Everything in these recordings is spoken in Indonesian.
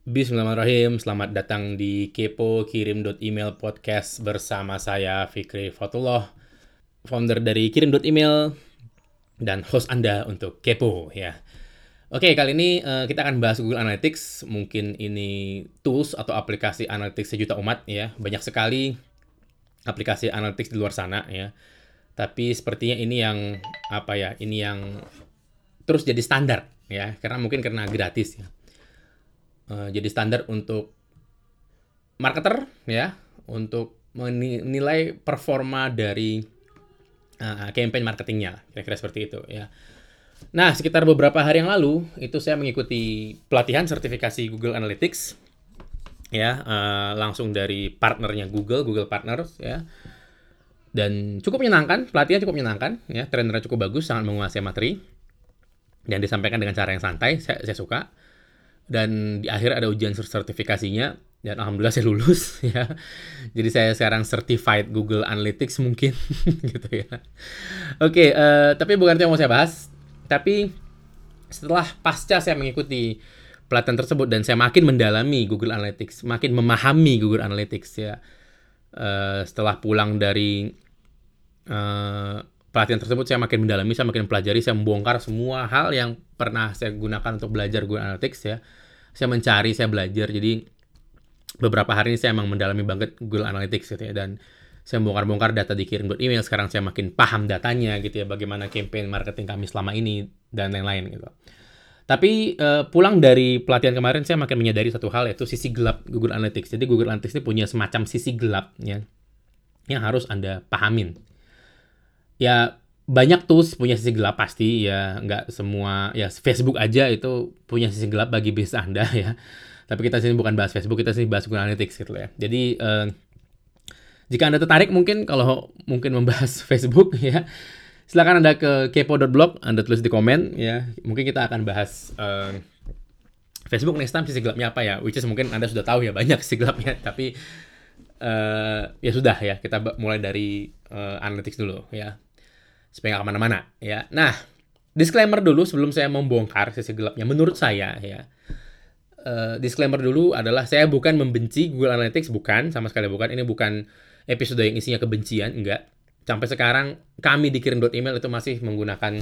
Bismillahirrahmanirrahim. Selamat datang di Kepo Kirim Email Podcast bersama saya Fikri Fatullah, founder dari Kirim Email dan host Anda untuk Kepo ya. Oke, kali ini uh, kita akan bahas Google Analytics. Mungkin ini tools atau aplikasi analytics sejuta umat ya. Banyak sekali aplikasi analytics di luar sana ya. Tapi sepertinya ini yang apa ya? Ini yang terus jadi standar ya, karena mungkin karena gratis ya uh, jadi standar untuk marketer ya untuk menilai performa dari uh, campaign marketingnya kira-kira seperti itu ya. Nah sekitar beberapa hari yang lalu itu saya mengikuti pelatihan sertifikasi Google Analytics ya uh, langsung dari partnernya Google Google Partners ya. Dan cukup menyenangkan pelatihan cukup menyenangkan ya. Trennya cukup bagus sangat menguasai materi. Dan disampaikan dengan cara yang santai saya, saya suka dan di akhir ada ujian sertifikasinya dan alhamdulillah saya lulus ya. Jadi saya sekarang certified Google Analytics mungkin gitu ya. Oke, uh, tapi bukan itu yang mau saya bahas. Tapi setelah pasca saya mengikuti pelatihan tersebut dan saya makin mendalami Google Analytics, makin memahami Google Analytics ya. Uh, setelah pulang dari uh, pelatihan tersebut saya makin mendalami, saya makin pelajari, saya membongkar semua hal yang pernah saya gunakan untuk belajar Google Analytics ya saya mencari, saya belajar. Jadi beberapa hari ini saya emang mendalami banget Google Analytics gitu ya dan saya bongkar-bongkar data dikirim buat email sekarang saya makin paham datanya gitu ya bagaimana campaign marketing kami selama ini dan lain-lain gitu. Tapi uh, pulang dari pelatihan kemarin saya makin menyadari satu hal yaitu sisi gelap Google Analytics. Jadi Google Analytics ini punya semacam sisi gelap ya yang harus Anda pahamin. Ya banyak tools punya sisi gelap pasti ya. Nggak semua ya Facebook aja itu punya sisi gelap bagi bisnis anda ya. Tapi kita sini bukan bahas Facebook kita sini bahas Google Analytics gitu ya. Jadi uh, jika anda tertarik mungkin kalau mungkin membahas Facebook ya silakan anda ke kepo.blog anda tulis di komen ya. Mungkin kita akan bahas uh, Facebook next time sisi gelapnya apa ya. Which is mungkin anda sudah tahu ya banyak sisi gelapnya. Tapi uh, ya sudah ya kita mulai dari uh, analytics dulu ya supaya nggak ke mana-mana ya. Nah, disclaimer dulu sebelum saya membongkar sisi gelapnya. Menurut saya ya, uh, disclaimer dulu adalah saya bukan membenci Google Analytics, bukan sama sekali bukan. Ini bukan episode yang isinya kebencian, enggak. Sampai sekarang kami di kirim email itu masih menggunakan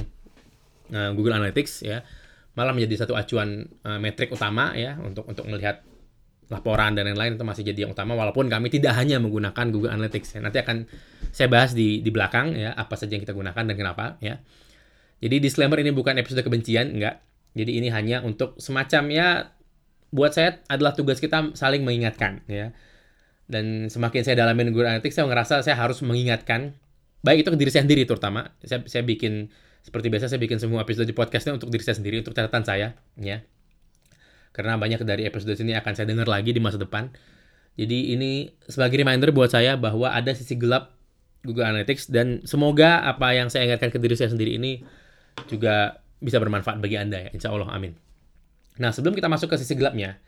uh, Google Analytics ya, malah menjadi satu acuan uh, metrik utama ya untuk untuk melihat laporan dan lain-lain itu masih jadi yang utama walaupun kami tidak hanya menggunakan Google Analytics ya. Nanti akan saya bahas di di belakang ya apa saja yang kita gunakan dan kenapa ya. Jadi disclaimer ini bukan episode kebencian enggak. Jadi ini hanya untuk semacam ya buat saya adalah tugas kita saling mengingatkan ya. Dan semakin saya dalamin Google Analytics saya ngerasa saya harus mengingatkan baik itu ke diri saya sendiri terutama. Saya saya bikin seperti biasa saya bikin semua episode di podcastnya untuk diri saya sendiri untuk catatan saya ya karena banyak dari episode ini akan saya dengar lagi di masa depan. Jadi ini sebagai reminder buat saya bahwa ada sisi gelap Google Analytics dan semoga apa yang saya ingatkan ke diri saya sendiri ini juga bisa bermanfaat bagi Anda ya. Insya Allah, amin. Nah, sebelum kita masuk ke sisi gelapnya,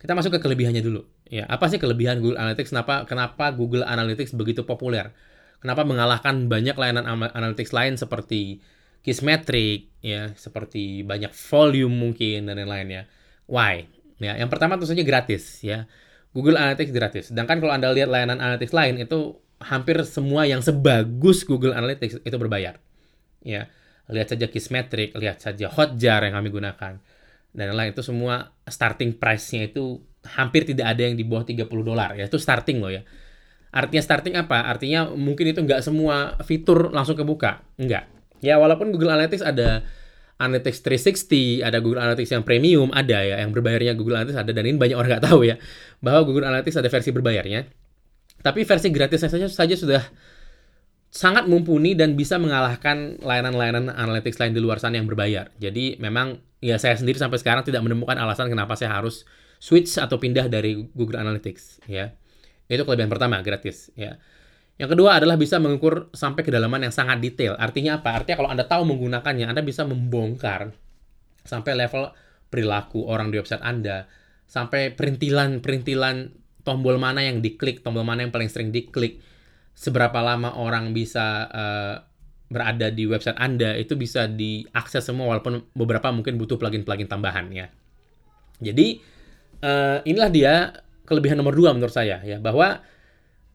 kita masuk ke kelebihannya dulu. Ya, apa sih kelebihan Google Analytics? Kenapa kenapa Google Analytics begitu populer? Kenapa mengalahkan banyak layanan analytics lain seperti Kissmetrics ya, seperti banyak volume mungkin dan lain-lain ya. Why? Ya, yang pertama tentu saja gratis ya. Google Analytics gratis. Sedangkan kalau Anda lihat layanan analytics lain itu hampir semua yang sebagus Google Analytics itu berbayar. Ya. Lihat saja Kissmetrics, lihat saja Hotjar yang kami gunakan. Dan lain itu semua starting price-nya itu hampir tidak ada yang di bawah 30 dolar ya. Itu starting loh ya. Artinya starting apa? Artinya mungkin itu nggak semua fitur langsung kebuka. Enggak. Ya walaupun Google Analytics ada Analytics 360, ada Google Analytics yang premium, ada ya, yang berbayarnya Google Analytics ada, dan ini banyak orang nggak tahu ya, bahwa Google Analytics ada versi berbayarnya. Tapi versi gratisnya saja, saja sudah sangat mumpuni dan bisa mengalahkan layanan-layanan analytics lain di luar sana yang berbayar. Jadi memang ya saya sendiri sampai sekarang tidak menemukan alasan kenapa saya harus switch atau pindah dari Google Analytics ya. Itu kelebihan pertama, gratis ya. Yang kedua adalah bisa mengukur sampai kedalaman yang sangat detail. Artinya apa? Artinya kalau Anda tahu menggunakannya, Anda bisa membongkar sampai level perilaku orang di website Anda, sampai perintilan-perintilan tombol mana yang diklik, tombol mana yang paling sering diklik, seberapa lama orang bisa uh, berada di website Anda, itu bisa diakses semua walaupun beberapa mungkin butuh plugin-plugin tambahan ya. Jadi uh, inilah dia kelebihan nomor dua menurut saya ya bahwa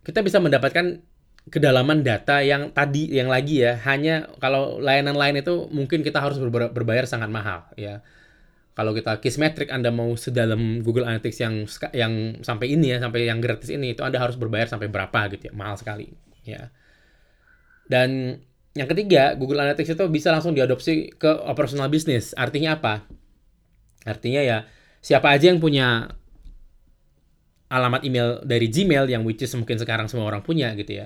kita bisa mendapatkan kedalaman data yang tadi yang lagi ya. Hanya kalau layanan lain itu mungkin kita harus berbayar sangat mahal ya. Kalau kita Kissmetric Anda mau sedalam Google Analytics yang yang sampai ini ya sampai yang gratis ini itu Anda harus berbayar sampai berapa gitu ya. Mahal sekali ya. Dan yang ketiga Google Analytics itu bisa langsung diadopsi ke operational business. Artinya apa? Artinya ya siapa aja yang punya alamat email dari Gmail yang which is mungkin sekarang semua orang punya gitu ya.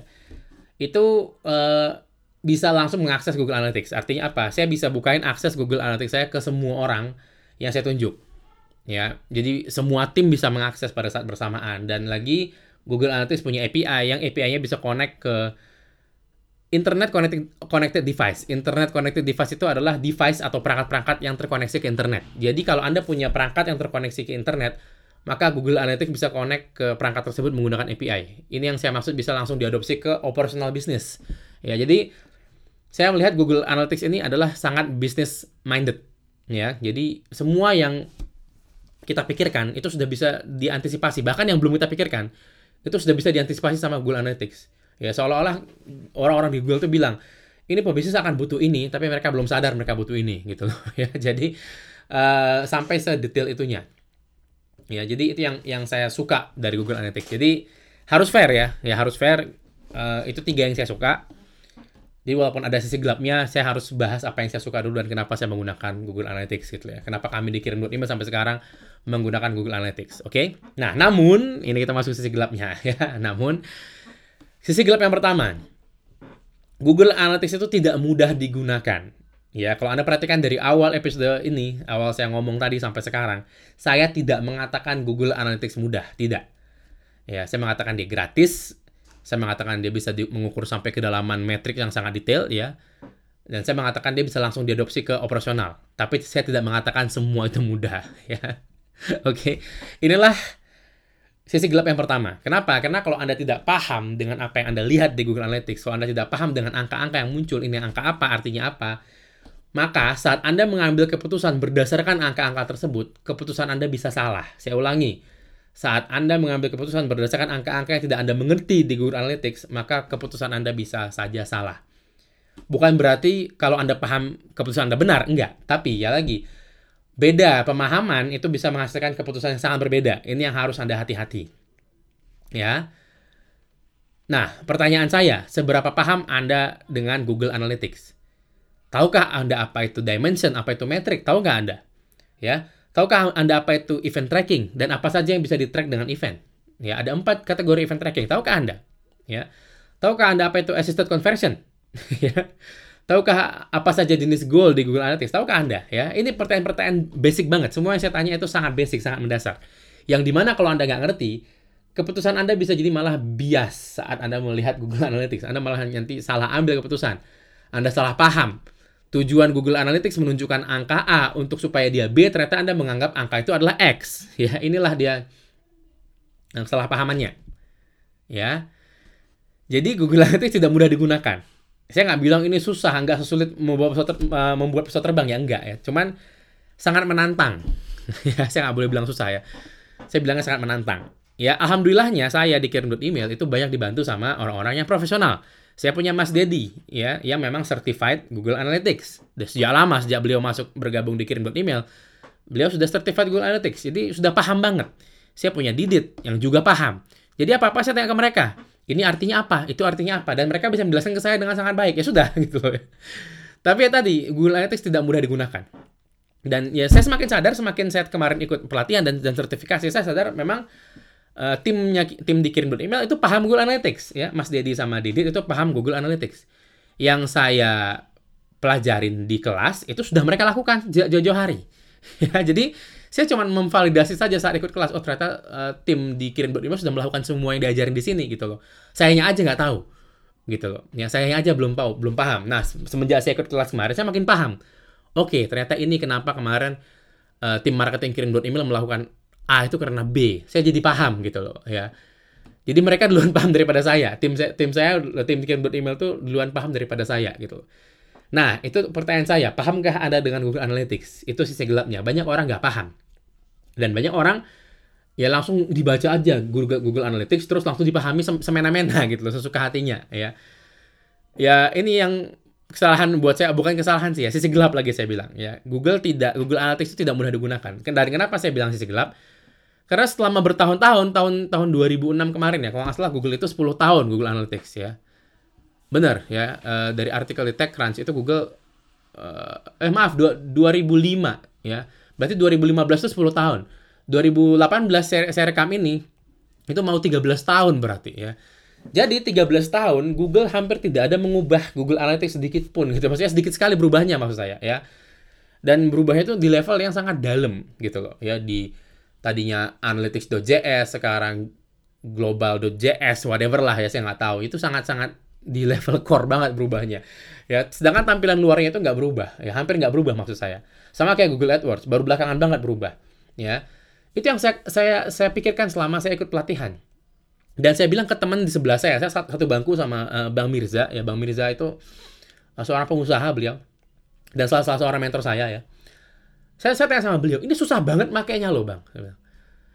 Itu uh, bisa langsung mengakses Google Analytics. Artinya apa? Saya bisa bukain akses Google Analytics saya ke semua orang yang saya tunjuk. Ya, jadi semua tim bisa mengakses pada saat bersamaan dan lagi Google Analytics punya API yang API-nya bisa connect ke Internet connected, connected device. Internet connected device itu adalah device atau perangkat-perangkat yang terkoneksi ke internet. Jadi kalau Anda punya perangkat yang terkoneksi ke internet, maka Google Analytics bisa connect ke perangkat tersebut menggunakan API. Ini yang saya maksud bisa langsung diadopsi ke operational business. Ya, jadi saya melihat Google Analytics ini adalah sangat business minded. Ya, jadi semua yang kita pikirkan itu sudah bisa diantisipasi. Bahkan yang belum kita pikirkan itu sudah bisa diantisipasi sama Google Analytics. Ya, seolah-olah orang-orang di Google itu bilang, ini pebisnis akan butuh ini, tapi mereka belum sadar mereka butuh ini, gitu loh. Ya, jadi uh, sampai sedetail itunya. Ya, jadi itu yang yang saya suka dari Google Analytics. Jadi harus fair ya, ya harus fair. Uh, itu tiga yang saya suka. Jadi walaupun ada sisi gelapnya, saya harus bahas apa yang saya suka dulu dan kenapa saya menggunakan Google Analytics gitu ya. Kenapa kami dikirim email sampai sekarang menggunakan Google Analytics, oke? Okay? Nah, namun ini kita masuk sisi gelapnya ya. Namun sisi gelap yang pertama, Google Analytics itu tidak mudah digunakan. Ya, kalau Anda perhatikan dari awal episode ini, awal saya ngomong tadi sampai sekarang, saya tidak mengatakan Google Analytics mudah, tidak. Ya, saya mengatakan dia gratis, saya mengatakan dia bisa di, mengukur sampai kedalaman metrik yang sangat detail, ya. Dan saya mengatakan dia bisa langsung diadopsi ke operasional. Tapi saya tidak mengatakan semua itu mudah, ya. Oke, okay. inilah sisi gelap yang pertama. Kenapa? Karena kalau Anda tidak paham dengan apa yang Anda lihat di Google Analytics, kalau Anda tidak paham dengan angka-angka yang muncul, ini angka apa, artinya apa, maka saat Anda mengambil keputusan berdasarkan angka-angka tersebut, keputusan Anda bisa salah. Saya ulangi, saat Anda mengambil keputusan berdasarkan angka-angka yang tidak Anda mengerti di Google Analytics, maka keputusan Anda bisa saja salah. Bukan berarti kalau Anda paham keputusan Anda benar, enggak. Tapi ya lagi, beda pemahaman itu bisa menghasilkan keputusan yang sangat berbeda. Ini yang harus Anda hati-hati. Ya. Nah, pertanyaan saya, seberapa paham Anda dengan Google Analytics? Tahukah Anda apa itu dimension, apa itu metric? Tahu nggak Anda? Ya, tahukah Anda apa itu event tracking dan apa saja yang bisa di-track dengan event? Ya, ada empat kategori event tracking. Tahukah Anda? Ya, tahukah Anda apa itu assisted conversion? ya, tahukah apa saja jenis goal di Google Analytics? Tahukah Anda? Ya, ini pertanyaan-pertanyaan basic banget. Semua yang saya tanya itu sangat basic, sangat mendasar. Yang di mana kalau Anda nggak ngerti, keputusan Anda bisa jadi malah bias saat Anda melihat Google Analytics. Anda malah nanti salah ambil keputusan. Anda salah paham tujuan Google Analytics menunjukkan angka A untuk supaya dia B, ternyata Anda menganggap angka itu adalah X. Ya, inilah dia yang salah pahamannya. Ya. Jadi Google Analytics tidak mudah digunakan. Saya nggak bilang ini susah, nggak sesulit membuat pesawat, ter, uh, membuat pesawat terbang ya enggak ya. Cuman sangat menantang. ya, saya nggak boleh bilang susah ya. Saya bilangnya sangat menantang. Ya, alhamdulillahnya saya di kirim.email itu banyak dibantu sama orang-orang yang profesional saya punya Mas Dedi ya yang memang certified Google Analytics. Dan sejak lama sejak beliau masuk bergabung di kirim.email, beliau sudah certified Google Analytics. Jadi sudah paham banget. Saya punya Didit yang juga paham. Jadi apa-apa saya tanya ke mereka. Ini artinya apa? Itu artinya apa? Dan mereka bisa menjelaskan ke saya dengan sangat baik. Ya sudah gitu loh. Tapi ya tadi Google Analytics tidak mudah digunakan. Dan ya saya semakin sadar semakin saya kemarin ikut pelatihan dan, dan sertifikasi saya sadar memang uh, timnya tim dikirim email itu paham Google Analytics ya. Mas Dedi sama Didit itu paham Google Analytics. Yang saya pelajarin di kelas itu sudah mereka lakukan jauh-jauh hari. Ya jadi saya cuma memvalidasi saja saat ikut kelas oh ternyata uh, tim dikirim email sudah melakukan semua yang diajarin di sini gitu loh. Sayanya aja nggak tahu gitu loh. Ya saya aja belum tahu belum paham. Nah semenjak saya ikut kelas kemarin saya makin paham. Oke ternyata ini kenapa kemarin uh, tim marketing kirim email melakukan A itu karena B. Saya jadi paham gitu loh ya. Jadi mereka duluan paham daripada saya. Tim saya, tim saya, tim kirim email tuh duluan paham daripada saya gitu. Nah, itu pertanyaan saya. Pahamkah Anda dengan Google Analytics? Itu sisi gelapnya. Banyak orang nggak paham. Dan banyak orang ya langsung dibaca aja Google Google Analytics terus langsung dipahami semena-mena gitu loh sesuka hatinya ya ya ini yang kesalahan buat saya bukan kesalahan sih ya sisi gelap lagi saya bilang ya Google tidak Google Analytics itu tidak mudah digunakan dan kenapa saya bilang sisi gelap karena selama bertahun-tahun tahun tahun 2006 kemarin ya kalau nggak salah Google itu 10 tahun Google Analytics ya benar ya uh, dari artikel di TechCrunch itu Google uh, eh maaf 2005 ya berarti 2015 itu 10 tahun 2018 saya, saya rekam ini itu mau 13 tahun berarti ya jadi 13 tahun Google hampir tidak ada mengubah Google Analytics sedikit pun gitu. Maksudnya sedikit sekali berubahnya maksud saya ya. Dan berubahnya itu di level yang sangat dalam gitu loh ya di tadinya analytics.js sekarang global.js whatever lah ya saya nggak tahu. Itu sangat-sangat di level core banget berubahnya. Ya sedangkan tampilan luarnya itu nggak berubah. Ya hampir nggak berubah maksud saya. Sama kayak Google AdWords baru belakangan banget berubah. Ya itu yang saya saya saya pikirkan selama saya ikut pelatihan. Dan saya bilang ke teman di sebelah saya, saya satu bangku sama uh, Bang Mirza, ya Bang Mirza itu uh, seorang pengusaha beliau. Dan salah salah seorang mentor saya ya. Saya saya tanya sama beliau, ini susah banget makainya loh bang.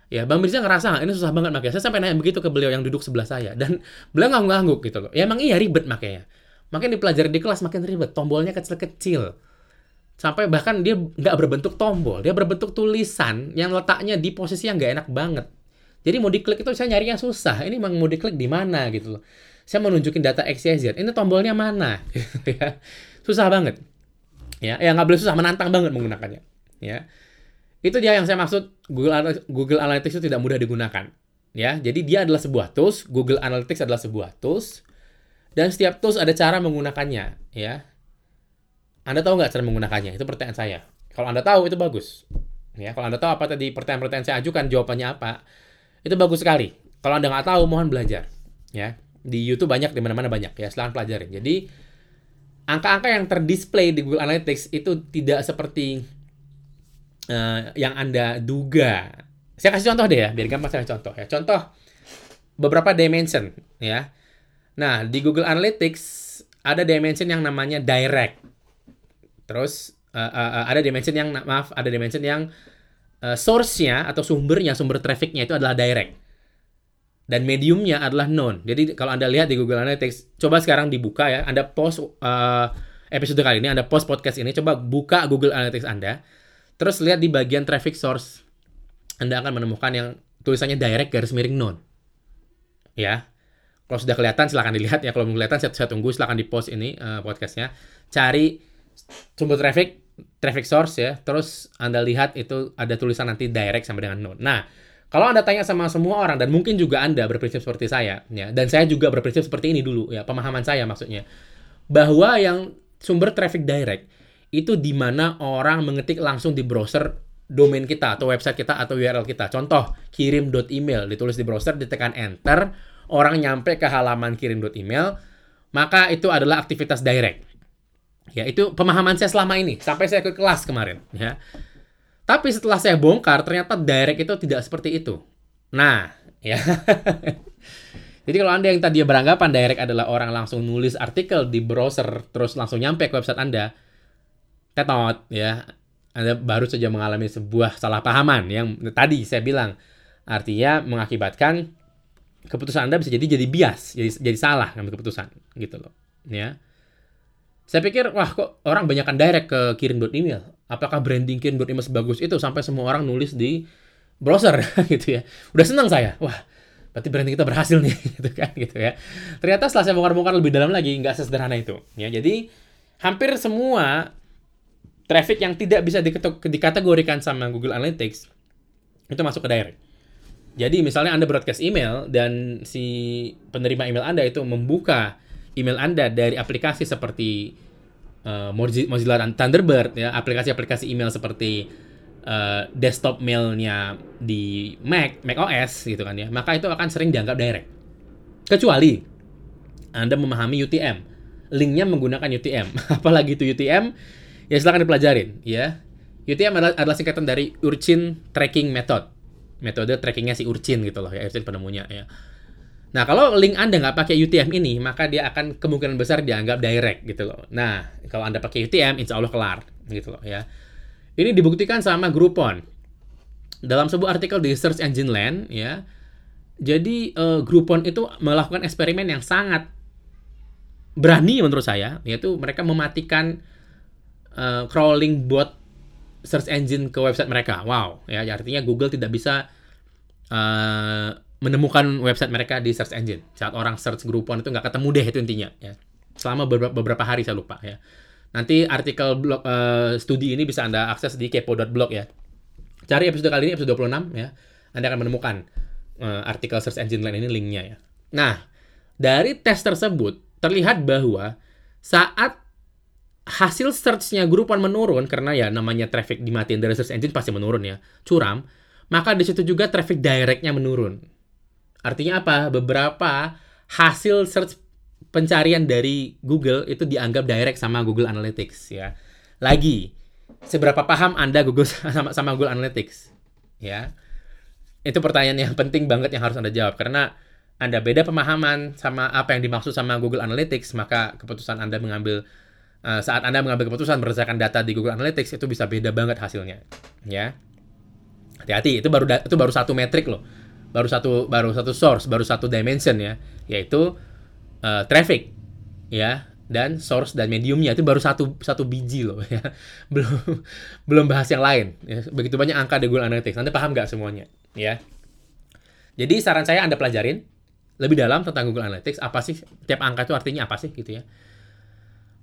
Ya Bang Mirza ngerasa ini susah banget makanya. Saya sampai nanya begitu ke beliau yang duduk sebelah saya dan beliau ngangguk-ngangguk gitu loh. Ya emang iya ribet makanya. Makin dipelajari di kelas makin ribet, tombolnya kecil-kecil. Sampai bahkan dia nggak berbentuk tombol, dia berbentuk tulisan yang letaknya di posisi yang nggak enak banget jadi mau diklik itu saya nyari yang susah. Ini mau diklik di mana gitu loh. Saya mau nunjukin data XYZ. Ini tombolnya mana? ya. Susah banget. Ya, ya nggak boleh susah, menantang banget menggunakannya. Ya. Itu dia yang saya maksud Google Google Analytics itu tidak mudah digunakan. Ya, jadi dia adalah sebuah tools, Google Analytics adalah sebuah tools dan setiap tools ada cara menggunakannya, ya. Anda tahu nggak cara menggunakannya? Itu pertanyaan saya. Kalau Anda tahu itu bagus. Ya, kalau Anda tahu apa tadi pertanyaan-pertanyaan saya ajukan, jawabannya apa? Itu bagus sekali. Kalau Anda nggak tahu, mohon belajar. Ya, di YouTube banyak, di mana-mana banyak ya. Silahkan pelajarin. Jadi angka-angka yang terdisplay di Google Analytics itu tidak seperti uh, yang Anda duga. Saya kasih contoh deh ya, biar gampang saya contoh ya. Contoh beberapa dimension ya. Nah, di Google Analytics ada dimension yang namanya direct. Terus uh, uh, ada dimension yang maaf, ada dimension yang uh, source-nya atau sumbernya, sumber traffic-nya itu adalah direct. Dan mediumnya adalah known. Jadi kalau Anda lihat di Google Analytics, coba sekarang dibuka ya, Anda post uh, episode kali ini, Anda post podcast ini, coba buka Google Analytics Anda, terus lihat di bagian traffic source, Anda akan menemukan yang tulisannya direct garis miring known. Ya, kalau sudah kelihatan silahkan dilihat ya. Kalau belum kelihatan saya, tunggu silahkan di post ini uh, podcastnya. Cari sumber traffic traffic source ya, terus Anda lihat itu ada tulisan nanti direct sampai dengan node. Nah, kalau Anda tanya sama semua orang dan mungkin juga Anda berprinsip seperti saya ya, dan saya juga berprinsip seperti ini dulu ya, pemahaman saya maksudnya bahwa yang sumber traffic direct itu di mana orang mengetik langsung di browser domain kita atau website kita atau URL kita. Contoh, kirim.email ditulis di browser, ditekan enter, orang nyampe ke halaman kirim.email, maka itu adalah aktivitas direct. Ya, itu pemahaman saya selama ini sampai saya ke kelas kemarin, ya. Tapi setelah saya bongkar ternyata direct itu tidak seperti itu. Nah, ya. Jadi kalau Anda yang tadi beranggapan direct adalah orang langsung nulis artikel di browser terus langsung nyampe ke website Anda, tetot ya. Anda baru saja mengalami sebuah salah pahaman yang tadi saya bilang artinya mengakibatkan keputusan Anda bisa jadi jadi bias, jadi jadi salah ngambil keputusan gitu loh, ya. Saya pikir, wah kok orang banyakkan direct ke kirim.email. Apakah branding kirim.email sebagus itu sampai semua orang nulis di browser gitu ya. Udah senang saya. Wah, berarti branding kita berhasil nih gitu kan gitu ya. Ternyata setelah saya bongkar-bongkar lebih dalam lagi nggak sesederhana itu ya. Jadi hampir semua traffic yang tidak bisa dikategorikan sama Google Analytics itu masuk ke direct. Jadi misalnya Anda broadcast email dan si penerima email Anda itu membuka email Anda dari aplikasi seperti uh, Mozilla Thunderbird ya, aplikasi-aplikasi email seperti uh, desktop mailnya di Mac, Mac OS gitu kan ya, maka itu akan sering dianggap direct. Kecuali Anda memahami UTM, linknya menggunakan UTM, apalagi itu UTM, ya silahkan dipelajarin ya. UTM adalah, adalah singkatan dari Urchin Tracking Method, metode trackingnya si Urchin gitu loh ya, Urchin penemunya ya. Nah, kalau link Anda nggak pakai UTM ini, maka dia akan kemungkinan besar dianggap direct gitu loh. Nah, kalau Anda pakai UTM, insya Allah kelar gitu loh ya. Ini dibuktikan sama Groupon. dalam sebuah artikel di Search Engine Land ya jadi uh, Groupon itu melakukan eksperimen yang sangat berani menurut saya yaitu mereka mematikan uh, crawling bot search engine ke website mereka. Wow ya artinya Google tidak bisa uh, menemukan website mereka di search engine. Saat orang search Groupon itu nggak ketemu deh itu intinya ya. Selama beberapa, beberapa hari saya lupa ya. Nanti artikel blog uh, studi ini bisa anda akses di kepo.blog ya. Cari episode kali ini episode 26 ya. Anda akan menemukan uh, artikel search engine lain ini linknya ya. Nah dari tes tersebut terlihat bahwa saat hasil search-nya Groupon menurun karena ya namanya traffic dimatiin dari search engine pasti menurun ya curam maka di situ juga traffic direct-nya menurun Artinya apa? Beberapa hasil search pencarian dari Google itu dianggap direct sama Google Analytics ya. Lagi, seberapa paham Anda Google sama sama Google Analytics? Ya. Itu pertanyaan yang penting banget yang harus Anda jawab karena Anda beda pemahaman sama apa yang dimaksud sama Google Analytics, maka keputusan Anda mengambil uh, saat Anda mengambil keputusan berdasarkan data di Google Analytics itu bisa beda banget hasilnya, ya. Hati-hati, itu baru itu baru satu metrik loh. Baru satu baru satu source, baru satu dimension ya, yaitu uh, traffic ya dan source dan mediumnya. Itu baru satu satu biji loh ya. Belum belum bahas yang lain ya. begitu banyak angka di Google Analytics. Nanti paham nggak semuanya ya. Jadi saran saya anda pelajarin lebih dalam tentang Google Analytics apa sih tiap angka itu artinya apa sih gitu ya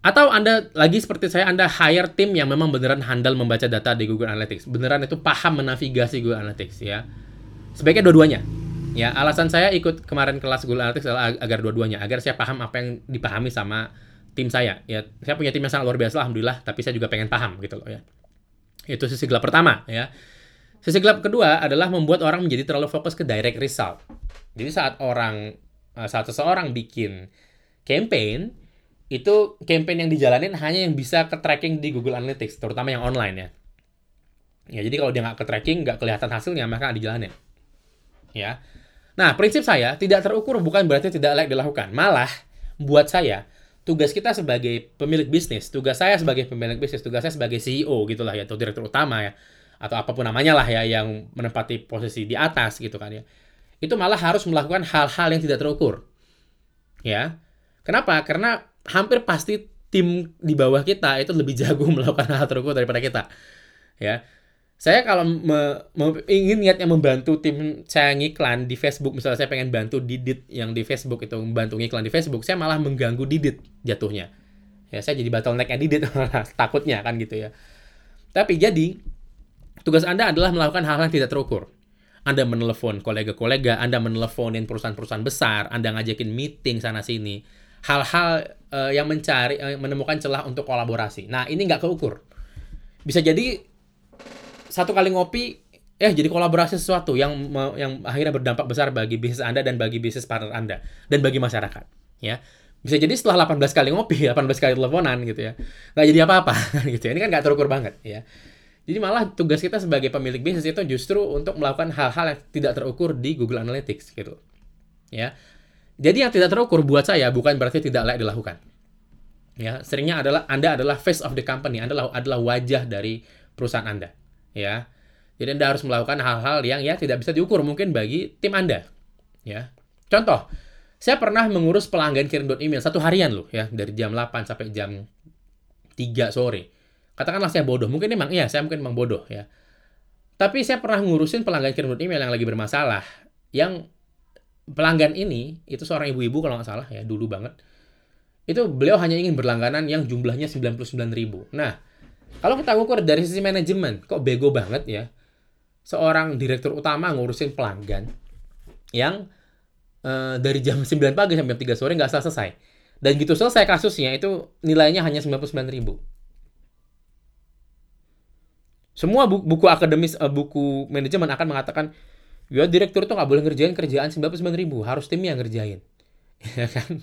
atau anda lagi seperti saya anda hire tim yang memang beneran handal membaca data di Google Analytics beneran itu paham menavigasi Google Analytics ya sebaiknya dua-duanya. Ya, alasan saya ikut kemarin kelas Google Analytics adalah agar dua-duanya, agar saya paham apa yang dipahami sama tim saya. Ya, saya punya tim yang sangat luar biasa, alhamdulillah, tapi saya juga pengen paham gitu loh ya. Itu sisi gelap pertama ya. Sisi gelap kedua adalah membuat orang menjadi terlalu fokus ke direct result. Jadi saat orang eh, saat seseorang bikin campaign, itu campaign yang dijalanin hanya yang bisa ke tracking di Google Analytics, terutama yang online ya. Ya, jadi kalau dia nggak ke tracking, nggak kelihatan hasilnya, maka dijalanin ya. Nah, prinsip saya tidak terukur bukan berarti tidak layak dilakukan. Malah buat saya tugas kita sebagai pemilik bisnis, tugas saya sebagai pemilik bisnis, tugas saya sebagai CEO gitulah ya atau direktur utama ya atau apa pun namanya lah ya yang menempati posisi di atas gitu kan ya. Itu malah harus melakukan hal-hal yang tidak terukur. Ya. Kenapa? Karena hampir pasti tim di bawah kita itu lebih jago melakukan hal terukur daripada kita. Ya saya kalau me, me, ingin niatnya membantu tim saya ngiklan di Facebook, misalnya saya pengen bantu Didit yang di Facebook itu membantu ngiklan di Facebook, saya malah mengganggu Didit jatuhnya. Ya, saya jadi bottleneck-nya Didit takutnya kan gitu ya. Tapi jadi tugas Anda adalah melakukan hal-hal yang tidak terukur. Anda menelepon kolega-kolega, Anda meneleponin perusahaan-perusahaan besar, Anda ngajakin meeting sana sini, hal-hal uh, yang mencari uh, menemukan celah untuk kolaborasi. Nah, ini nggak keukur. Bisa jadi satu kali ngopi eh jadi kolaborasi sesuatu yang yang akhirnya berdampak besar bagi bisnis Anda dan bagi bisnis partner Anda dan bagi masyarakat ya bisa jadi setelah 18 kali ngopi 18 kali teleponan gitu ya nggak jadi apa-apa gitu ya ini kan nggak terukur banget ya jadi malah tugas kita sebagai pemilik bisnis itu justru untuk melakukan hal-hal yang tidak terukur di Google Analytics gitu ya jadi yang tidak terukur buat saya bukan berarti tidak layak dilakukan ya seringnya adalah Anda adalah face of the company Anda adalah, wajah dari perusahaan Anda ya. Jadi Anda harus melakukan hal-hal yang ya tidak bisa diukur mungkin bagi tim Anda. Ya. Contoh, saya pernah mengurus pelanggan kirim email satu harian loh ya, dari jam 8 sampai jam 3 sore. Katakanlah saya bodoh, mungkin memang iya, saya mungkin memang bodoh ya. Tapi saya pernah ngurusin pelanggan kirim email yang lagi bermasalah, yang pelanggan ini itu seorang ibu-ibu kalau nggak salah ya, dulu banget. Itu beliau hanya ingin berlangganan yang jumlahnya 99 ribu. Nah, kalau kita ukur dari sisi manajemen, kok bego banget ya. Seorang direktur utama ngurusin pelanggan yang uh, dari jam 9 pagi sampai jam 3 sore nggak selesai. Dan gitu selesai kasusnya itu nilainya hanya 99 ribu. Semua buku, akademis, uh, buku manajemen akan mengatakan, ya direktur itu nggak boleh ngerjain kerjaan 99 ribu, harus tim yang ngerjain. Ya kan?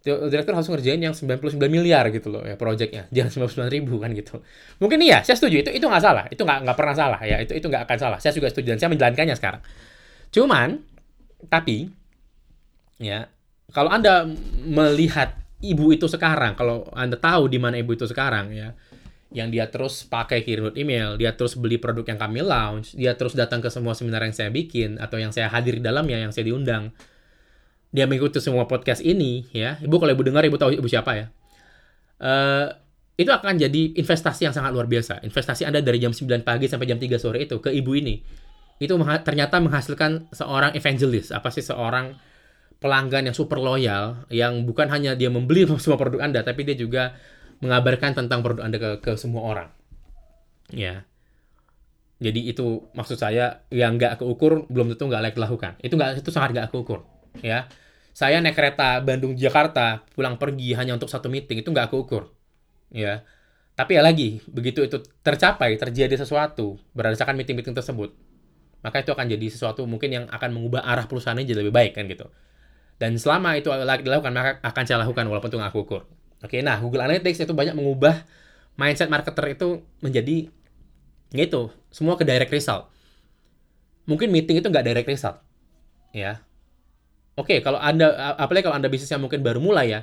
direktur harus ngerjain yang 99 miliar gitu loh ya proyeknya jangan 99 ribu kan gitu. Mungkin iya saya setuju. Itu itu nggak salah. Itu nggak nggak pernah salah ya. Itu itu nggak akan salah. Saya juga setuju dan saya menjalankannya sekarang. Cuman tapi ya kalau anda melihat ibu itu sekarang kalau anda tahu di mana ibu itu sekarang ya yang dia terus pakai kirim email, dia terus beli produk yang kami launch, dia terus datang ke semua seminar yang saya bikin atau yang saya hadir di dalamnya, yang saya diundang. Dia mengikuti semua podcast ini, ya. Ibu kalau ibu dengar, ibu tahu ibu siapa ya. Uh, itu akan jadi investasi yang sangat luar biasa. Investasi Anda dari jam 9 pagi sampai jam 3 sore itu ke ibu ini. Itu ternyata menghasilkan seorang evangelist, apa sih seorang pelanggan yang super loyal, yang bukan hanya dia membeli semua produk Anda, tapi dia juga mengabarkan tentang produk Anda ke, ke semua orang. Ya. Jadi itu maksud saya yang nggak keukur belum tentu nggak layak dilakukan. Itu nggak itu sangat nggak keukur. Ya. Saya naik kereta Bandung Jakarta pulang pergi hanya untuk satu meeting itu nggak keukur. Ya. Tapi ya lagi, begitu itu tercapai, terjadi sesuatu berdasarkan meeting-meeting tersebut, maka itu akan jadi sesuatu mungkin yang akan mengubah arah perusahaan ini jadi lebih baik kan gitu. Dan selama itu dilakukan, maka akan saya lakukan walaupun itu nggak keukur. Oke, nah Google Analytics itu banyak mengubah mindset marketer itu menjadi gitu, semua ke direct result. Mungkin meeting itu nggak direct result, ya. Oke, kalau anda, apalagi kalau anda bisnisnya mungkin baru mulai ya,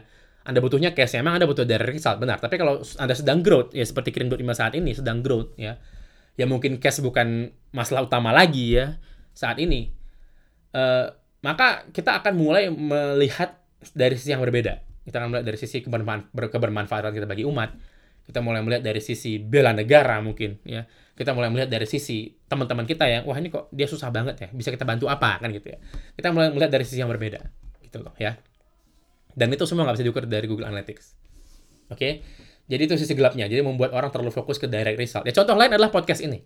anda butuhnya cash, emang anda butuh direct result, benar. Tapi kalau anda sedang growth, ya seperti kirim lima saat ini sedang growth, ya, ya mungkin cash bukan masalah utama lagi ya saat ini. Uh, maka kita akan mulai melihat dari sisi yang berbeda kita akan melihat dari sisi kebermanfaatan kita bagi umat. Kita mulai melihat dari sisi bela negara mungkin ya. Kita mulai melihat dari sisi teman-teman kita yang wah ini kok dia susah banget ya. Bisa kita bantu apa kan gitu ya. Kita mulai melihat dari sisi yang berbeda gitu loh ya. Dan itu semua nggak bisa diukur dari Google Analytics. Oke. Okay? Jadi itu sisi gelapnya. Jadi membuat orang terlalu fokus ke direct result. Ya contoh lain adalah podcast ini.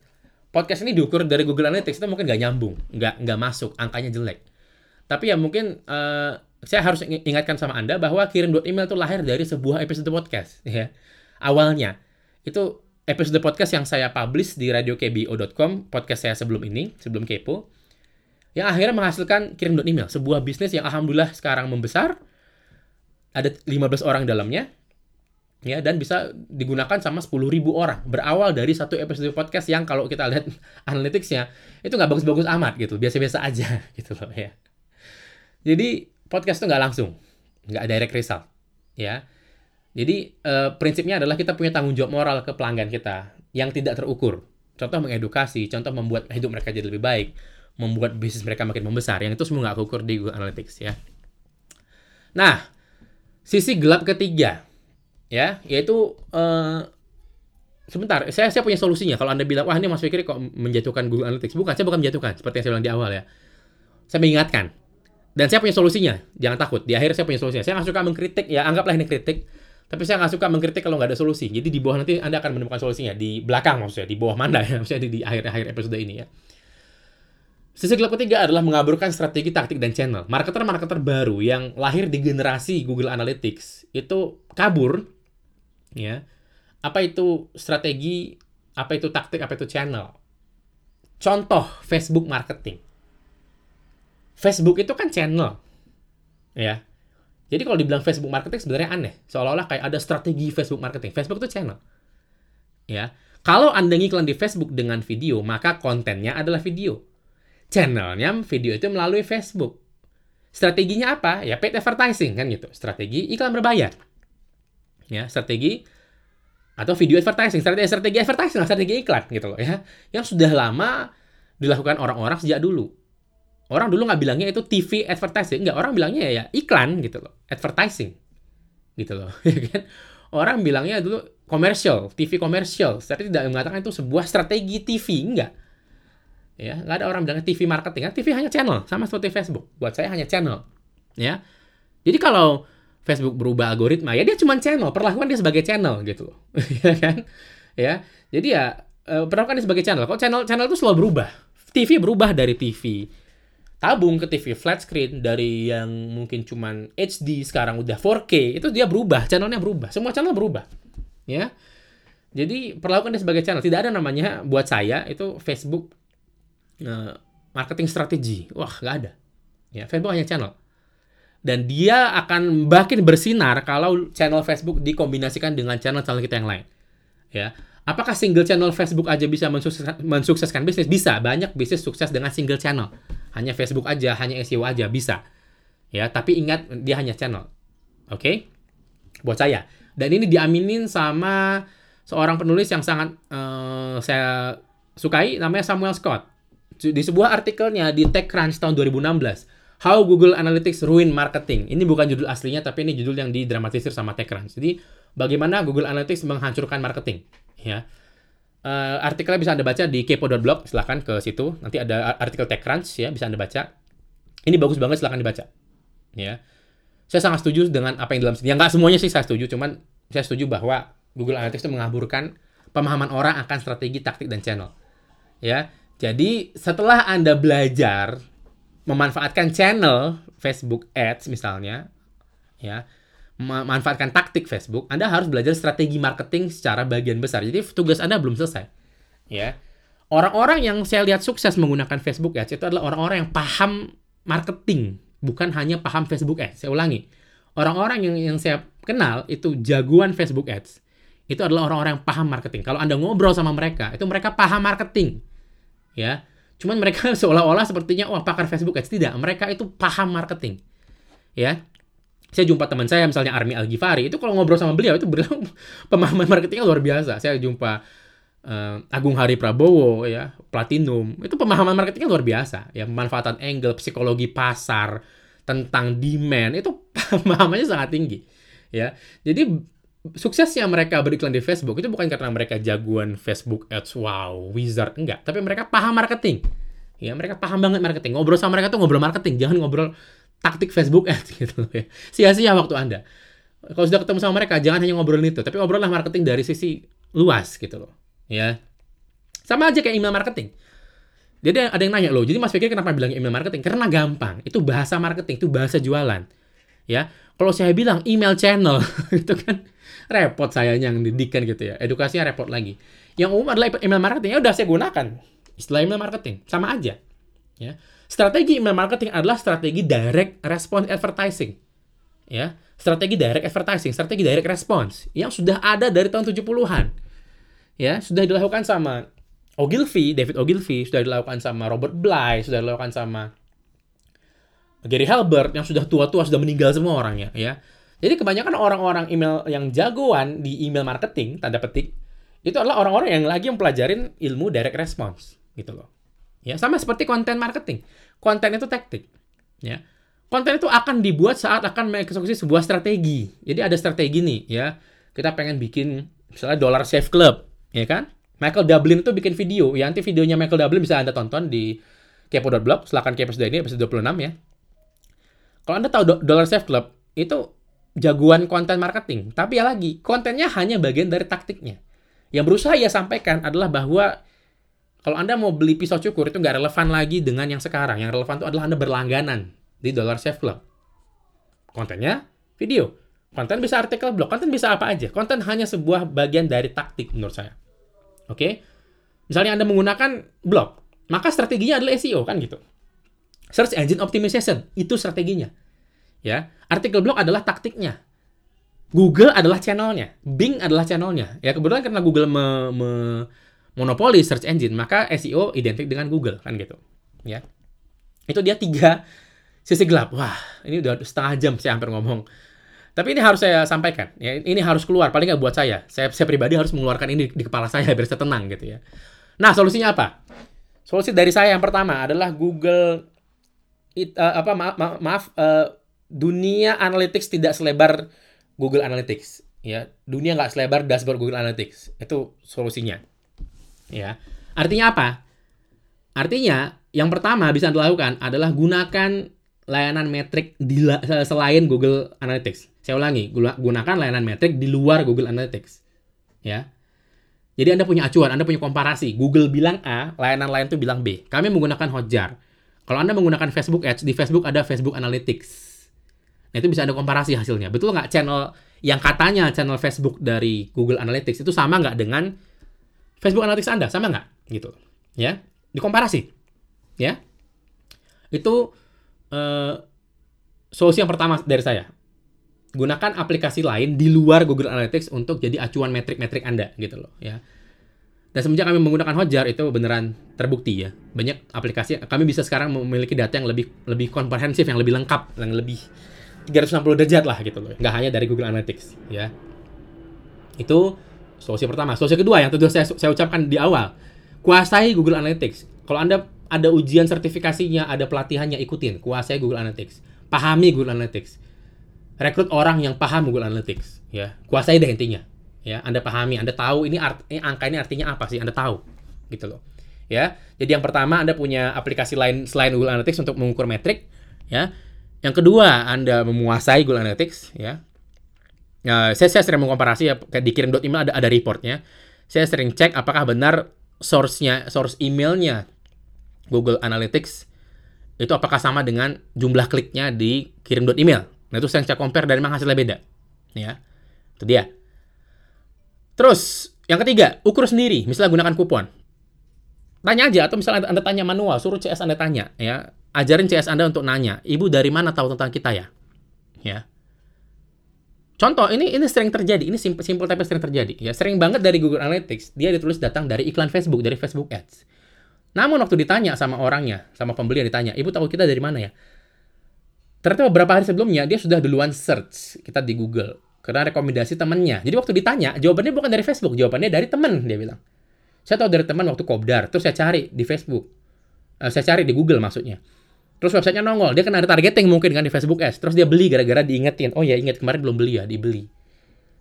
Podcast ini diukur dari Google Analytics itu mungkin nggak nyambung, nggak nggak masuk, angkanya jelek. Tapi ya mungkin uh, saya harus ingatkan sama Anda bahwa kirim email itu lahir dari sebuah episode podcast ya. Awalnya itu episode podcast yang saya publish di radiokbo.com, podcast saya sebelum ini, sebelum kepo. Yang akhirnya menghasilkan kirim email, sebuah bisnis yang alhamdulillah sekarang membesar. Ada 15 orang dalamnya. Ya, dan bisa digunakan sama 10.000 orang. Berawal dari satu episode podcast yang kalau kita lihat analyticsnya, itu nggak bagus-bagus amat gitu. Biasa-biasa aja gitu loh ya. Jadi podcast itu nggak langsung, nggak direct result, ya. Jadi uh, prinsipnya adalah kita punya tanggung jawab moral ke pelanggan kita yang tidak terukur. Contoh mengedukasi, contoh membuat hidup mereka jadi lebih baik, membuat bisnis mereka makin membesar. Yang itu semua nggak terukur di Google Analytics ya. Nah, sisi gelap ketiga, ya, yaitu uh, sebentar, saya saya punya solusinya. Kalau anda bilang wah ini Mas Fikri kok menjatuhkan Google Analytics, bukan, saya bukan menjatuhkan, seperti yang saya bilang di awal ya. Saya mengingatkan, dan saya punya solusinya. Jangan takut. Di akhir saya punya solusinya. Saya nggak suka mengkritik. Ya anggaplah ini kritik. Tapi saya nggak suka mengkritik kalau nggak ada solusi. Jadi di bawah nanti Anda akan menemukan solusinya. Di belakang maksudnya. Di bawah mana ya. Maksudnya di, akhir-akhir episode ini ya. Sisi gelap ketiga adalah mengaburkan strategi, taktik, dan channel. Marketer-marketer baru yang lahir di generasi Google Analytics itu kabur. ya Apa itu strategi, apa itu taktik, apa itu channel. Contoh Facebook marketing Facebook itu kan channel. Ya. Jadi kalau dibilang Facebook marketing sebenarnya aneh. Seolah-olah kayak ada strategi Facebook marketing. Facebook itu channel. Ya. Kalau Anda ngiklan di Facebook dengan video, maka kontennya adalah video. Channelnya video itu melalui Facebook. Strateginya apa? Ya paid advertising kan gitu. Strategi iklan berbayar. Ya, strategi atau video advertising, strategi strategi advertising, strategi iklan gitu loh ya. Yang sudah lama dilakukan orang-orang sejak dulu. Orang dulu nggak bilangnya itu TV advertising, nggak orang bilangnya ya iklan gitu loh, advertising gitu loh, ya kan? Orang bilangnya dulu komersial, TV komersial, tapi tidak mengatakan itu sebuah strategi TV, enggak. Ya, nggak ada orang bilangnya TV marketing, kan TV hanya channel, sama seperti Facebook. Buat saya hanya channel, ya. Jadi kalau Facebook berubah algoritma, ya dia cuma channel, perlakukan dia sebagai channel gitu loh, ya kan? Ya, jadi ya eh, perlakukan dia sebagai channel. Kalau channel channel itu selalu berubah. TV berubah dari TV tabung ke TV flat screen dari yang mungkin cuman HD sekarang udah 4K itu dia berubah channelnya berubah. Semua channel berubah ya. Jadi perlakukan dia sebagai channel. Tidak ada namanya buat saya itu Facebook uh, marketing strategi. Wah nggak ada. Ya Facebook hanya channel. Dan dia akan makin bersinar kalau channel Facebook dikombinasikan dengan channel-channel kita yang lain ya. Apakah single channel Facebook aja bisa mensukseskan bisnis? Bisa. Banyak bisnis sukses dengan single channel hanya Facebook aja, hanya SEO aja bisa. Ya, tapi ingat dia hanya channel. Oke? Okay? Buat saya. Dan ini diaminin sama seorang penulis yang sangat uh, saya sukai namanya Samuel Scott. Di sebuah artikelnya di TechCrunch tahun 2016, How Google Analytics Ruin Marketing. Ini bukan judul aslinya tapi ini judul yang didramatisir sama TechCrunch. Jadi bagaimana Google Analytics menghancurkan marketing, ya. Uh, artikelnya bisa Anda baca di kepo.blog, silahkan ke situ. Nanti ada artikel TechCrunch ya, bisa Anda baca. Ini bagus banget, silahkan dibaca. Ya. Saya sangat setuju dengan apa yang dalam sini. Ya nggak semuanya sih saya setuju, cuman saya setuju bahwa Google Analytics itu mengaburkan pemahaman orang akan strategi, taktik, dan channel. Ya, jadi setelah Anda belajar memanfaatkan channel Facebook Ads misalnya, ya, memanfaatkan taktik Facebook, Anda harus belajar strategi marketing secara bagian besar. Jadi tugas Anda belum selesai. Ya. Orang-orang yang saya lihat sukses menggunakan Facebook Ads itu adalah orang-orang yang paham marketing, bukan hanya paham Facebook Ads. Saya ulangi. Orang-orang yang yang saya kenal itu jagoan Facebook Ads itu adalah orang-orang yang paham marketing. Kalau Anda ngobrol sama mereka, itu mereka paham marketing. Ya. Cuman mereka seolah-olah sepertinya wah pakar Facebook Ads tidak, mereka itu paham marketing. Ya. Saya jumpa teman saya misalnya Army Al Ghifari, itu kalau ngobrol sama beliau itu beliau pemahaman marketingnya luar biasa. Saya jumpa uh, Agung Hari Prabowo ya, Platinum, itu pemahaman marketingnya luar biasa. Ya, pemanfaatan angle, psikologi pasar, tentang demand itu pemahamannya sangat tinggi. Ya. Jadi suksesnya mereka beriklan di Facebook itu bukan karena mereka jagoan Facebook Ads, wow, wizard, enggak. Tapi mereka paham marketing. Ya, mereka paham banget marketing. Ngobrol sama mereka tuh ngobrol marketing, jangan ngobrol taktik Facebook Ads gitu ya. Sia-sia waktu Anda. Kalau sudah ketemu sama mereka, jangan hanya ngobrolin itu, tapi ngobrollah marketing dari sisi luas gitu loh. Ya. Sama aja kayak email marketing. Jadi ada yang nanya loh, jadi Mas Fikir kenapa bilang email marketing? Karena gampang. Itu bahasa marketing, itu bahasa jualan. Ya. Kalau saya bilang email channel, itu kan repot saya yang didikan gitu ya. Edukasinya repot lagi. Yang umum adalah email marketing. Ya udah saya gunakan istilah email marketing. Sama aja. Ya. Strategi email marketing adalah strategi direct response advertising. Ya, strategi direct advertising, strategi direct response yang sudah ada dari tahun 70-an. Ya, sudah dilakukan sama Ogilvy, David Ogilvy, sudah dilakukan sama Robert Bly, sudah dilakukan sama Gary Halbert yang sudah tua-tua sudah meninggal semua orangnya, ya. Jadi kebanyakan orang-orang email yang jagoan di email marketing, tanda petik, itu adalah orang-orang yang lagi mempelajarin ilmu direct response, gitu loh. Ya, sama seperti konten marketing. Konten itu taktik, ya. Konten itu akan dibuat saat akan mengeksekusi sebuah strategi. Jadi ada strategi nih, ya. Kita pengen bikin misalnya Dollar Save Club, ya kan? Michael Dublin itu bikin video. Ya, nanti videonya Michael Dublin bisa Anda tonton di kepo.blog. Silahkan kepo sudah ini, episode 26 ya. Kalau Anda tahu Dollar Save Club, itu jagoan konten marketing. Tapi ya lagi, kontennya hanya bagian dari taktiknya. Yang berusaha ia sampaikan adalah bahwa kalau Anda mau beli pisau cukur itu nggak relevan lagi dengan yang sekarang. Yang relevan itu adalah Anda berlangganan di Dollar Shave Club. Kontennya video. Konten bisa artikel blog, konten bisa apa aja. Konten hanya sebuah bagian dari taktik menurut saya. Oke? Misalnya Anda menggunakan blog, maka strateginya adalah SEO kan gitu. Search Engine Optimization, itu strateginya. Ya, artikel blog adalah taktiknya. Google adalah channelnya, Bing adalah channelnya. Ya kebetulan karena Google me, me, monopoli search engine, maka SEO identik dengan Google kan gitu. Ya, itu dia tiga sisi gelap. Wah, ini udah setengah jam saya hampir ngomong. Tapi ini harus saya sampaikan. Ya, ini harus keluar. Paling nggak buat saya. Saya, saya pribadi harus mengeluarkan ini di, kepala saya biar saya tenang gitu ya. Nah, solusinya apa? Solusi dari saya yang pertama adalah Google it, uh, apa maaf maaf, maaf uh, dunia analytics tidak selebar Google Analytics ya dunia nggak selebar dashboard Google Analytics itu solusinya ya artinya apa artinya yang pertama bisa dilakukan adalah gunakan layanan metrik di selain Google Analytics saya ulangi gunakan layanan metrik di luar Google Analytics ya jadi Anda punya acuan, Anda punya komparasi. Google bilang A, layanan lain itu bilang B. Kami menggunakan Hotjar. Kalau Anda menggunakan Facebook Ads, di Facebook ada Facebook Analytics Nah itu bisa ada komparasi hasilnya. Betul nggak channel yang katanya channel Facebook dari Google Analytics itu sama nggak dengan Facebook Analytics Anda? Sama nggak? Gitu. Ya, dikomparasi. Ya, itu uh, solusi yang pertama dari saya. Gunakan aplikasi lain di luar Google Analytics untuk jadi acuan metrik-metrik Anda gitu loh ya. Dan semenjak kami menggunakan Hotjar itu beneran terbukti ya. Banyak aplikasi kami bisa sekarang memiliki data yang lebih lebih komprehensif, yang lebih lengkap, yang lebih 360 derajat lah gitu loh. Nggak hanya dari Google Analytics ya. Itu Solusi pertama. Solusi kedua yang tentu saya, saya ucapkan di awal. Kuasai Google Analytics. Kalau Anda ada ujian sertifikasinya, ada pelatihannya, ikutin. Kuasai Google Analytics. Pahami Google Analytics. Rekrut orang yang paham Google Analytics. Ya, kuasai deh intinya. Ya, Anda pahami, Anda tahu ini, art, ini angka ini artinya apa sih? Anda tahu, gitu loh. Ya, jadi yang pertama Anda punya aplikasi lain selain Google Analytics untuk mengukur metrik. Ya, yang kedua Anda menguasai Google Analytics. Ya, Nah, saya, saya sering mengkomparasi ya kayak di kirim.email ada ada reportnya. Saya sering cek apakah benar source-nya, source emailnya Google Analytics itu apakah sama dengan jumlah kliknya di kirim.email. Nah, itu saya cek compare dan memang hasilnya beda. Ya. Itu dia. Terus, yang ketiga, ukur sendiri. Misalnya gunakan kupon. Tanya aja, atau misalnya Anda tanya manual, suruh CS Anda tanya. ya Ajarin CS Anda untuk nanya, Ibu dari mana tahu tentang kita ya? Ya Contoh ini ini sering terjadi, ini simple, simple tapi sering terjadi. Ya sering banget dari Google Analytics dia ditulis datang dari iklan Facebook, dari Facebook Ads. Namun waktu ditanya sama orangnya, sama pembeli yang ditanya, ibu tahu kita dari mana ya? Ternyata beberapa hari sebelumnya dia sudah duluan search kita di Google karena rekomendasi temannya. Jadi waktu ditanya, jawabannya bukan dari Facebook, jawabannya dari teman dia bilang. Saya tahu dari teman waktu Kobdar, terus saya cari di Facebook. Uh, saya cari di Google maksudnya. Terus websitenya nongol, dia kena ada targeting mungkin kan di Facebook Ads. Terus dia beli gara-gara diingetin. Oh ya inget kemarin belum beli ya, dibeli.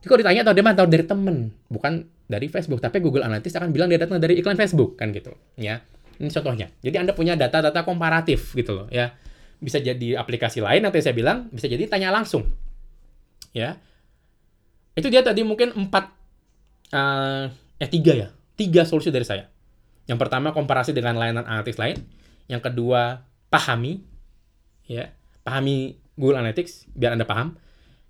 Jadi kalau ditanya tahu dia mana tahu dari temen, bukan dari Facebook. Tapi Google Analytics akan bilang dia datang dari iklan Facebook kan gitu. Ya, ini contohnya. Jadi anda punya data-data komparatif gitu loh ya. Bisa jadi aplikasi lain nanti saya bilang, bisa jadi tanya langsung. Ya, itu dia tadi mungkin empat, uh, eh tiga ya, tiga solusi dari saya. Yang pertama komparasi dengan layanan analytics lain. Yang kedua pahami ya pahami Google Analytics biar anda paham.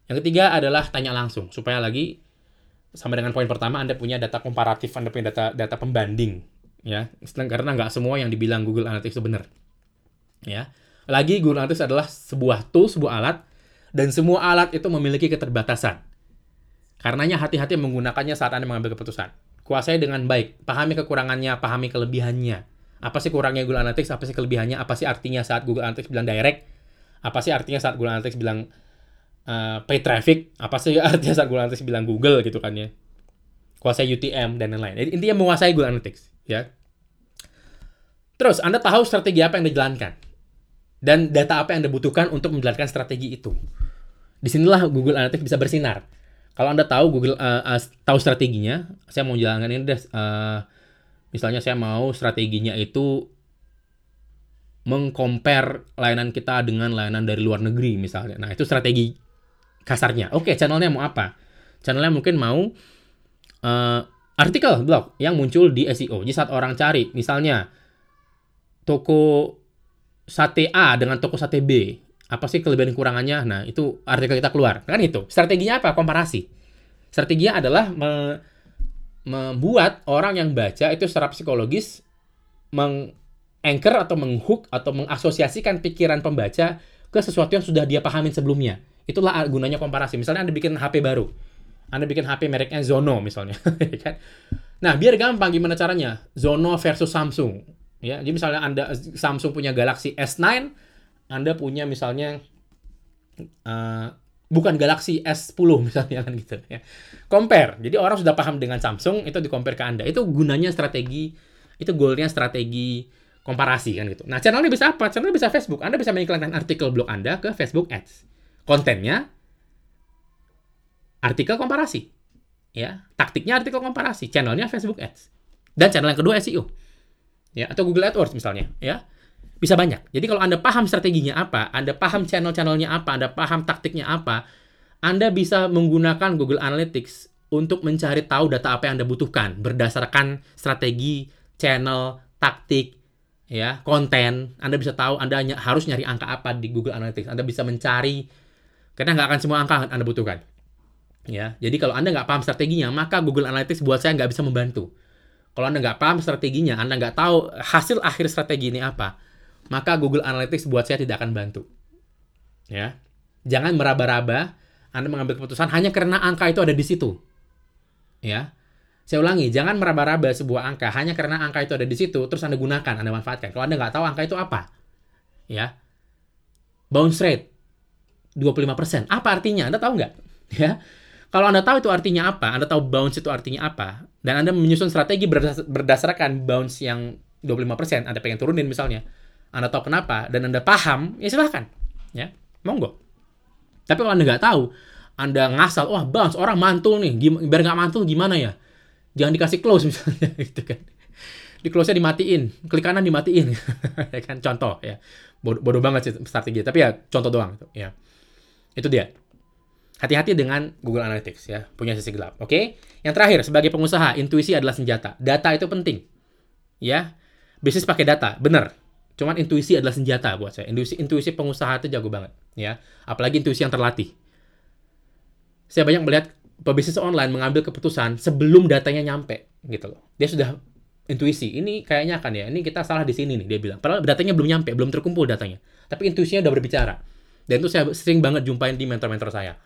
Yang ketiga adalah tanya langsung supaya lagi sama dengan poin pertama anda punya data komparatif anda punya data data pembanding ya. Karena nggak semua yang dibilang Google Analytics itu benar ya. Lagi Google Analytics adalah sebuah tool sebuah alat dan semua alat itu memiliki keterbatasan. Karenanya hati-hati menggunakannya saat anda mengambil keputusan. Kuasai dengan baik pahami kekurangannya pahami kelebihannya apa sih kurangnya Google Analytics? Apa sih kelebihannya? Apa sih artinya saat Google Analytics bilang direct? Apa sih artinya saat Google Analytics bilang uh, pay traffic? Apa sih artinya saat Google Analytics bilang Google gitu kan ya? Kuasai UTM dan lain-lain. Jadi intinya menguasai Google Analytics ya. Terus Anda tahu strategi apa yang dijalankan dan data apa yang Anda butuhkan untuk menjalankan strategi itu. Di sinilah Google Analytics bisa bersinar. Kalau Anda tahu Google uh, uh, tahu strateginya, saya mau jalankan ini deh. Uh, misalnya saya mau strateginya itu mengcompare layanan kita dengan layanan dari luar negeri misalnya. Nah, itu strategi kasarnya. Oke, channelnya mau apa? Channelnya mungkin mau uh, artikel blog yang muncul di SEO. Jadi saat orang cari, misalnya toko sate A dengan toko sate B, apa sih kelebihan kurangannya? Nah, itu artikel kita keluar. Kan itu. Strateginya apa? Komparasi. Strateginya adalah membuat orang yang baca itu secara psikologis meng-anchor atau menghook atau mengasosiasikan pikiran pembaca ke sesuatu yang sudah dia pahamin sebelumnya. Itulah gunanya komparasi. Misalnya Anda bikin HP baru. Anda bikin HP mereknya Zono misalnya, ya kan? Nah, biar gampang gimana caranya? Zono versus Samsung. Ya, jadi misalnya Anda Samsung punya Galaxy S9, Anda punya misalnya uh, bukan Galaxy S10 misalnya kan gitu ya. Compare. Jadi orang sudah paham dengan Samsung itu di compare ke Anda. Itu gunanya strategi itu goalnya strategi komparasi kan gitu. Nah, channelnya bisa apa? Channelnya bisa Facebook. Anda bisa mengiklankan artikel blog Anda ke Facebook Ads. Kontennya artikel komparasi. Ya, taktiknya artikel komparasi, channelnya Facebook Ads. Dan channel yang kedua SEO. Ya, atau Google AdWords misalnya, ya bisa banyak. Jadi kalau Anda paham strateginya apa, Anda paham channel-channelnya apa, Anda paham taktiknya apa, Anda bisa menggunakan Google Analytics untuk mencari tahu data apa yang Anda butuhkan berdasarkan strategi, channel, taktik, ya, konten. Anda bisa tahu Anda harus nyari angka apa di Google Analytics. Anda bisa mencari karena nggak akan semua angka Anda butuhkan. Ya, jadi kalau Anda nggak paham strateginya, maka Google Analytics buat saya nggak bisa membantu. Kalau Anda nggak paham strateginya, Anda nggak tahu hasil akhir strategi ini apa, maka Google Analytics buat saya tidak akan bantu. Ya. Jangan meraba-raba Anda mengambil keputusan hanya karena angka itu ada di situ. Ya. Saya ulangi, jangan meraba-raba sebuah angka hanya karena angka itu ada di situ, terus Anda gunakan, Anda manfaatkan. Kalau Anda nggak tahu angka itu apa, ya, bounce rate 25%. Apa artinya? Anda tahu nggak? Ya, Kalau Anda tahu itu artinya apa, Anda tahu bounce itu artinya apa, dan Anda menyusun strategi berdasarkan bounce yang 25%, Anda pengen turunin misalnya, Anda tahu kenapa, dan Anda paham, ya silahkan. Ya, monggo. Tapi kalau Anda nggak tahu, Anda ngasal, wah bounce, orang mantul nih, biar nggak mantul gimana ya? Jangan dikasih close misalnya, gitu kan. Di close-nya dimatiin, klik kanan dimatiin, ya kan, contoh ya. Bodoh, bodoh banget sih strategi, tapi ya contoh doang, gitu, ya. Itu dia. Hati-hati dengan Google Analytics ya, punya sisi gelap. Oke? Yang terakhir, sebagai pengusaha, intuisi adalah senjata. Data itu penting. Ya. Bisnis pakai data, benar. Cuman intuisi adalah senjata buat saya. Intuisi intuisi pengusaha itu jago banget, ya. Apalagi intuisi yang terlatih. Saya banyak melihat pebisnis online mengambil keputusan sebelum datanya nyampe, gitu loh. Dia sudah intuisi, ini kayaknya akan ya, ini kita salah di sini nih, dia bilang. Padahal datanya belum nyampe, belum terkumpul datanya. Tapi intuisinya udah berbicara. Dan itu saya sering banget jumpain di mentor-mentor saya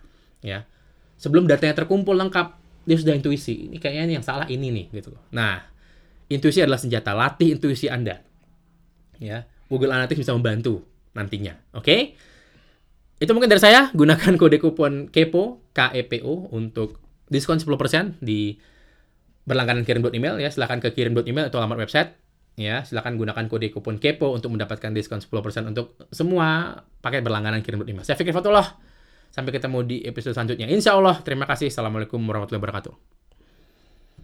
ya sebelum datanya terkumpul lengkap dia sudah intuisi ini kayaknya yang salah ini nih gitu nah intuisi adalah senjata latih intuisi anda ya Google Analytics bisa membantu nantinya oke okay? itu mungkin dari saya gunakan kode kupon KEPO KEPO untuk diskon 10% di berlangganan kirim email ya silahkan ke kirim email atau alamat website ya silahkan gunakan kode kupon KEPO untuk mendapatkan diskon 10% untuk semua paket berlangganan kirim email saya Fikri Fatullah Sampai ketemu di episode selanjutnya. Insya Allah. Terima kasih. Assalamualaikum warahmatullahi wabarakatuh.